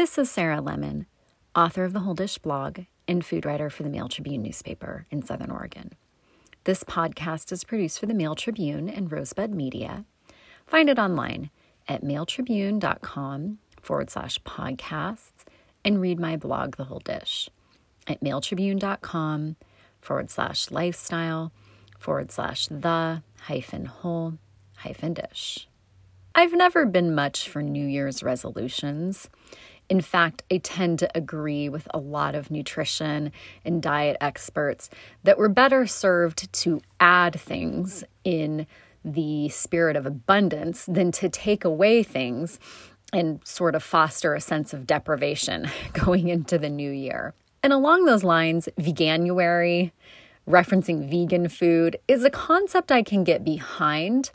This is Sarah Lemon, author of the Whole Dish blog and food writer for the Mail Tribune newspaper in Southern Oregon. This podcast is produced for the Mail Tribune and Rosebud Media. Find it online at mailtribune.com forward slash podcasts and read my blog, The Whole Dish, at mailtribune.com forward slash lifestyle forward slash the hyphen whole hyphen dish. I've never been much for New Year's resolutions. In fact, I tend to agree with a lot of nutrition and diet experts that we're better served to add things in the spirit of abundance than to take away things and sort of foster a sense of deprivation going into the new year. And along those lines, veganuary, referencing vegan food, is a concept I can get behind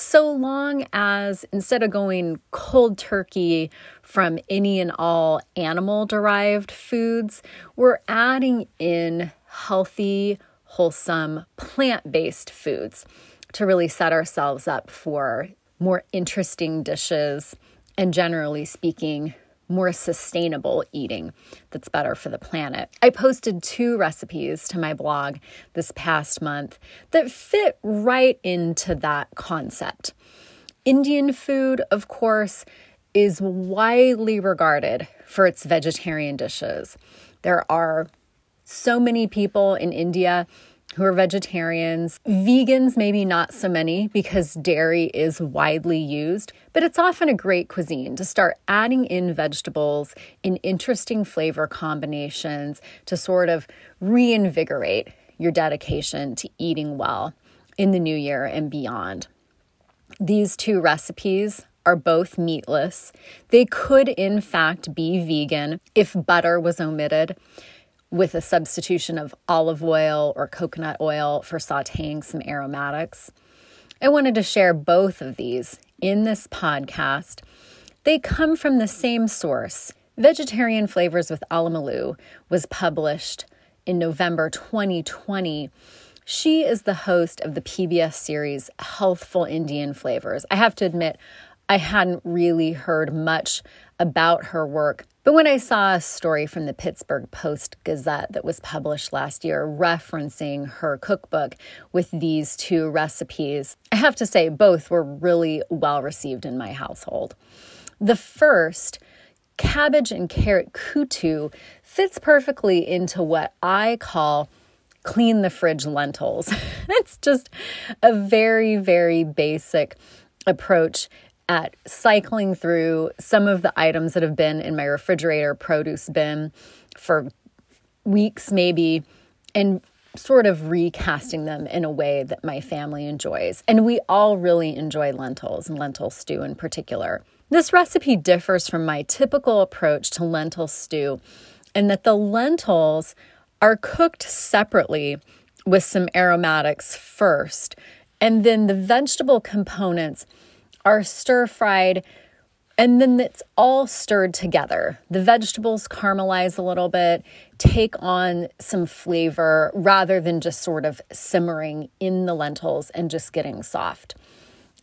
so long as instead of going cold turkey from any and all animal derived foods, we're adding in healthy, wholesome, plant based foods to really set ourselves up for more interesting dishes and, generally speaking, more sustainable eating that's better for the planet. I posted two recipes to my blog this past month that fit right into that concept. Indian food, of course, is widely regarded for its vegetarian dishes. There are so many people in India who are vegetarians. Vegans, maybe not so many because dairy is widely used, but it's often a great cuisine to start adding in vegetables in interesting flavor combinations to sort of reinvigorate your dedication to eating well in the new year and beyond. These two recipes are both meatless. They could, in fact, be vegan if butter was omitted with a substitution of olive oil or coconut oil for sauteing some aromatics. I wanted to share both of these in this podcast. They come from the same source. Vegetarian Flavors with Alamelu was published in November 2020. She is the host of the PBS series Healthful Indian Flavors. I have to admit, I hadn't really heard much about her work but when I saw a story from the Pittsburgh Post Gazette that was published last year referencing her cookbook with these two recipes, I have to say both were really well received in my household. The first, cabbage and carrot kutu, fits perfectly into what I call clean the fridge lentils. it's just a very, very basic approach at cycling through some of the items that have been in my refrigerator produce bin for weeks, maybe, and sort of recasting them in a way that my family enjoys. And we all really enjoy lentils and lentil stew in particular. This recipe differs from my typical approach to lentil stew in that the lentils are cooked separately with some aromatics first, and then the vegetable components are stir fried and then it's all stirred together. The vegetables caramelize a little bit, take on some flavor rather than just sort of simmering in the lentils and just getting soft.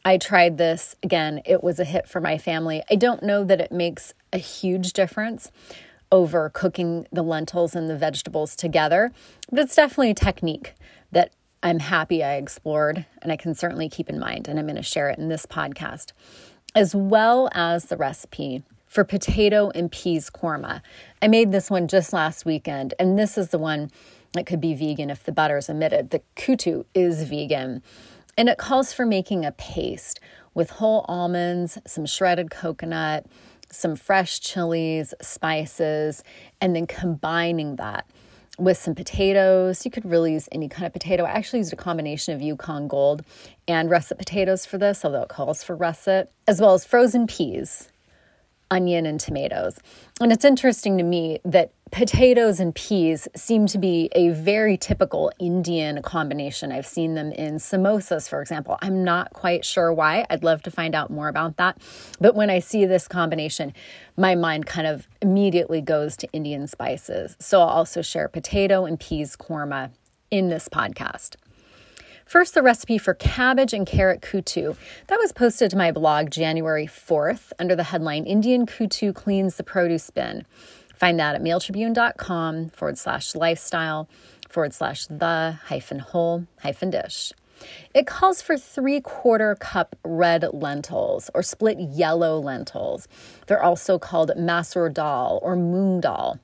I tried this again, it was a hit for my family. I don't know that it makes a huge difference over cooking the lentils and the vegetables together, but it's definitely a technique that I'm happy I explored and I can certainly keep in mind, and I'm going to share it in this podcast, as well as the recipe for potato and peas korma. I made this one just last weekend, and this is the one that could be vegan if the butter is omitted. The kutu is vegan, and it calls for making a paste with whole almonds, some shredded coconut, some fresh chilies, spices, and then combining that with some potatoes. You could really use any kind of potato. I actually used a combination of Yukon Gold and russet potatoes for this, although it calls for russet, as well as frozen peas, onion, and tomatoes. And it's interesting to me that potatoes and peas seem to be a very typical Indian combination. I've seen them in samosas, for example. I'm not quite sure why. I'd love to find out more about that. But when I see this combination, my mind kind of immediately goes to Indian spices. So I'll also share potato and peas korma in this podcast. First, the recipe for cabbage and carrot kutu. That was posted to my blog January 4th under the headline Indian Kutu Cleans the Produce Bin. Find that at mailtribune.com forward slash lifestyle forward slash the hyphen whole hyphen dish. It calls for three quarter cup red lentils or split yellow lentils. They're also called masoor dal or moong dal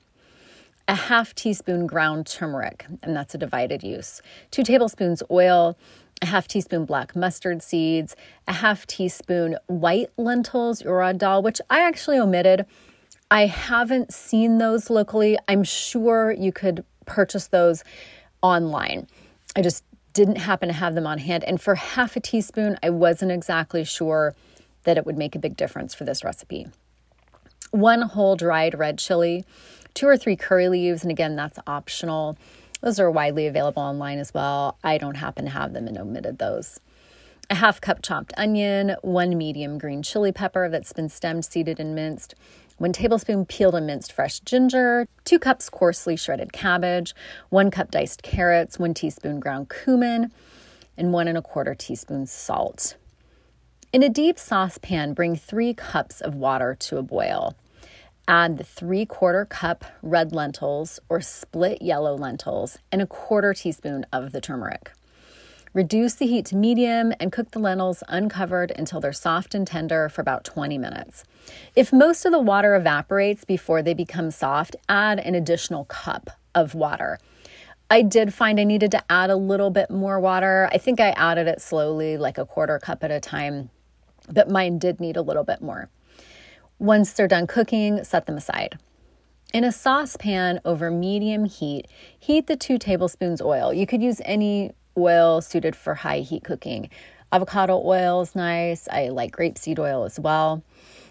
a half teaspoon ground turmeric, and that's a divided use, two tablespoons oil, a half teaspoon black mustard seeds, a half teaspoon white lentils, urad dal, which I actually omitted. I haven't seen those locally. I'm sure you could purchase those online. I just didn't happen to have them on hand. And for half a teaspoon, I wasn't exactly sure that it would make a big difference for this recipe. One whole dried red chili, two or three curry leaves, and again, that's optional. Those are widely available online as well. I don't happen to have them and omitted those. A half cup chopped onion, one medium green chili pepper that's been stemmed, seeded, and minced, one tablespoon peeled and minced fresh ginger, two cups coarsely shredded cabbage, one cup diced carrots, one teaspoon ground cumin, and one and a quarter teaspoon salt. In a deep saucepan, bring three cups of water to a boil. Add the three quarter cup red lentils or split yellow lentils and a quarter teaspoon of the turmeric. Reduce the heat to medium and cook the lentils uncovered until they're soft and tender for about 20 minutes. If most of the water evaporates before they become soft, add an additional cup of water. I did find I needed to add a little bit more water. I think I added it slowly, like a quarter cup at a time, but mine did need a little bit more. Once they're done cooking, set them aside. In a saucepan over medium heat, heat the two tablespoons oil. You could use any oil suited for high heat cooking. Avocado oil is nice. I like grapeseed oil as well.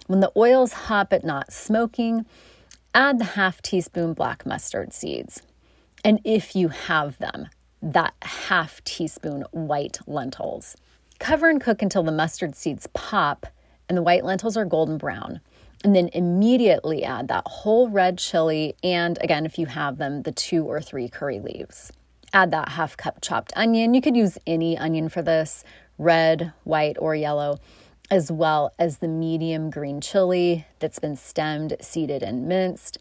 When the oil's hot but not smoking, add the half teaspoon black mustard seeds. And if you have them, that half teaspoon white lentils. Cover and cook until the mustard seeds pop and the white lentils are golden brown and then immediately add that whole red chili and again if you have them the two or three curry leaves. Add that half cup chopped onion. You could use any onion for this red white or yellow as well as the medium green chili that's been stemmed seeded and minced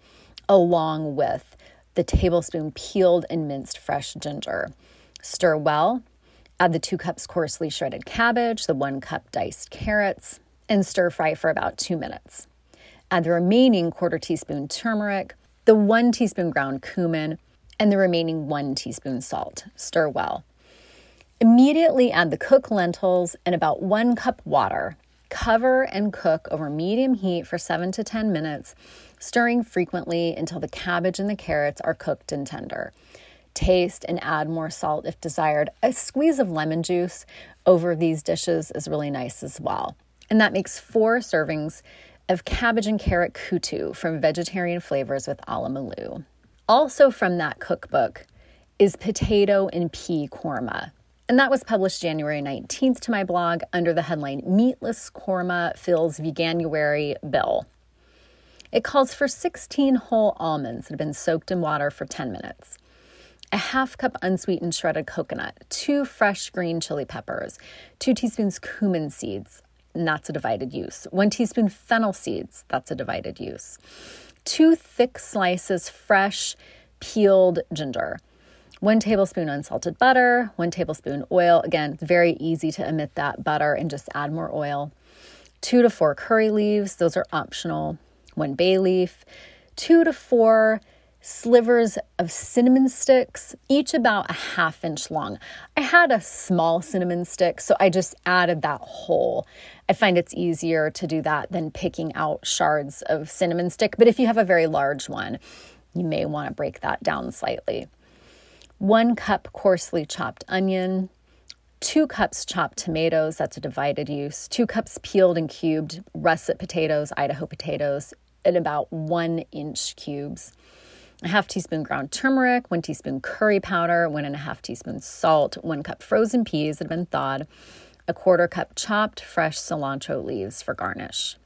along with the tablespoon peeled and minced fresh ginger. Stir well. Add the two cups coarsely shredded cabbage the one cup diced carrots and stir fry for about two minutes Add the remaining quarter teaspoon turmeric, the one teaspoon ground cumin, and the remaining one teaspoon salt. Stir well. Immediately add the cooked lentils and about one cup water. Cover and cook over medium heat for seven to 10 minutes, stirring frequently until the cabbage and the carrots are cooked and tender. Taste and add more salt if desired. A squeeze of lemon juice over these dishes is really nice as well. And that makes four servings of cabbage and carrot kutu from Vegetarian Flavors with Alamelu. Also from that cookbook is potato and pea korma. And that was published January 19th to my blog under the headline Meatless Korma Fills Veganuary Bill. It calls for 16 whole almonds that have been soaked in water for 10 minutes, a half cup unsweetened shredded coconut, two fresh green chili peppers, two teaspoons cumin seeds, that's a divided use. One teaspoon fennel seeds, that's a divided use. Two thick slices fresh peeled ginger. One tablespoon unsalted butter, one tablespoon oil. Again, it's very easy to omit that butter and just add more oil. Two to four curry leaves, those are optional. One bay leaf, two to four slivers of cinnamon sticks, each about a half inch long. I had a small cinnamon stick, so I just added that whole. I find it's easier to do that than picking out shards of cinnamon stick, but if you have a very large one, you may want to break that down slightly. One cup coarsely chopped onion, two cups chopped tomatoes, that's a divided use, two cups peeled and cubed russet potatoes, Idaho potatoes, in about one inch cubes a half teaspoon ground turmeric, one teaspoon curry powder, one and a half teaspoons salt, one cup frozen peas that have been thawed, a quarter cup chopped fresh cilantro leaves for garnish.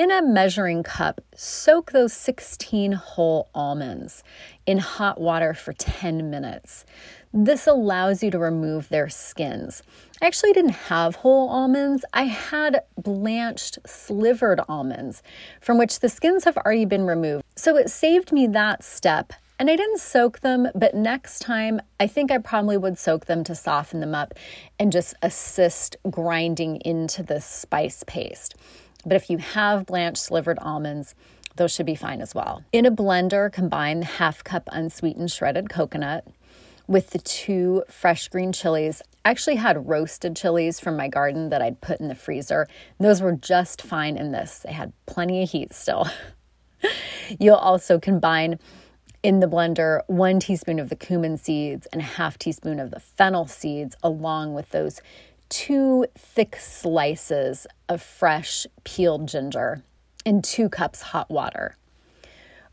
In a measuring cup, soak those 16 whole almonds in hot water for 10 minutes. This allows you to remove their skins. I actually didn't have whole almonds. I had blanched, slivered almonds from which the skins have already been removed. So it saved me that step. And I didn't soak them, but next time I think I probably would soak them to soften them up and just assist grinding into this spice paste. But if you have blanched, slivered almonds, those should be fine as well. In a blender, combine the half cup unsweetened shredded coconut with the two fresh green chilies. I actually had roasted chilies from my garden that I'd put in the freezer. Those were just fine in this. They had plenty of heat still. You'll also combine in the blender one teaspoon of the cumin seeds and a half teaspoon of the fennel seeds, along with those two thick slices of fresh peeled ginger in two cups hot water.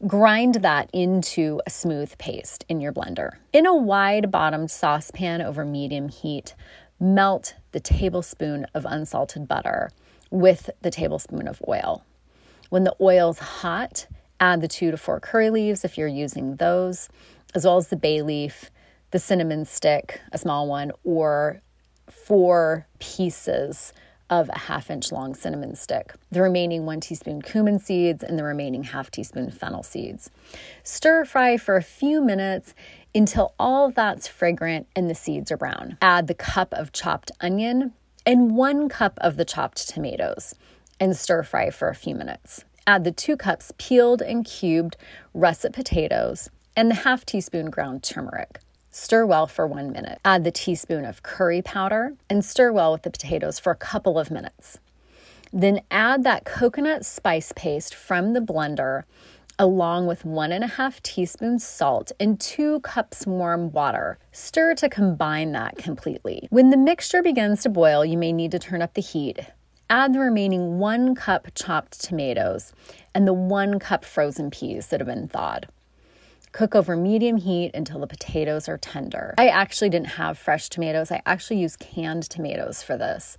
Grind that into a smooth paste in your blender. In a wide bottomed saucepan over medium heat, melt the tablespoon of unsalted butter with the tablespoon of oil. When the oil's hot, add the two to four curry leaves if you're using those, as well as the bay leaf, the cinnamon stick, a small one, or four pieces of a half inch long cinnamon stick, the remaining one teaspoon cumin seeds, and the remaining half teaspoon fennel seeds. Stir fry for a few minutes until all that's fragrant and the seeds are brown. Add the cup of chopped onion and one cup of the chopped tomatoes and stir fry for a few minutes. Add the two cups peeled and cubed russet potatoes and the half teaspoon ground turmeric. Stir well for one minute. Add the teaspoon of curry powder and stir well with the potatoes for a couple of minutes. Then add that coconut spice paste from the blender along with one and a half teaspoons salt and two cups warm water. Stir to combine that completely. When the mixture begins to boil, you may need to turn up the heat. Add the remaining one cup chopped tomatoes and the one cup frozen peas that have been thawed. Cook over medium heat until the potatoes are tender. I actually didn't have fresh tomatoes. I actually used canned tomatoes for this.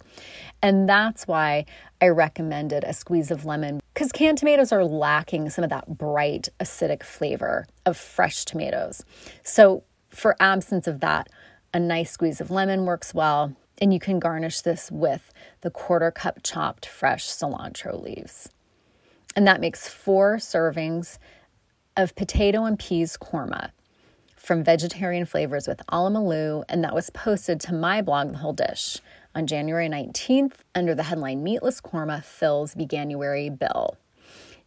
And that's why I recommended a squeeze of lemon because canned tomatoes are lacking some of that bright acidic flavor of fresh tomatoes. So, for absence of that, a nice squeeze of lemon works well. And you can garnish this with the quarter cup chopped fresh cilantro leaves. And that makes four servings of potato and peas korma from Vegetarian Flavors with Alamelu, and that was posted to my blog, The Whole Dish, on January 19th under the headline Meatless Korma Fills Veganuary Bill.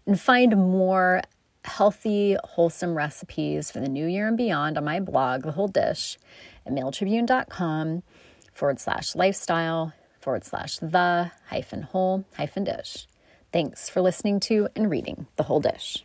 And find more healthy, wholesome recipes for the new year and beyond on my blog, The Whole Dish, at mailtribune.com forward slash lifestyle forward slash the hyphen whole hyphen dish. Thanks for listening to and reading The Whole Dish.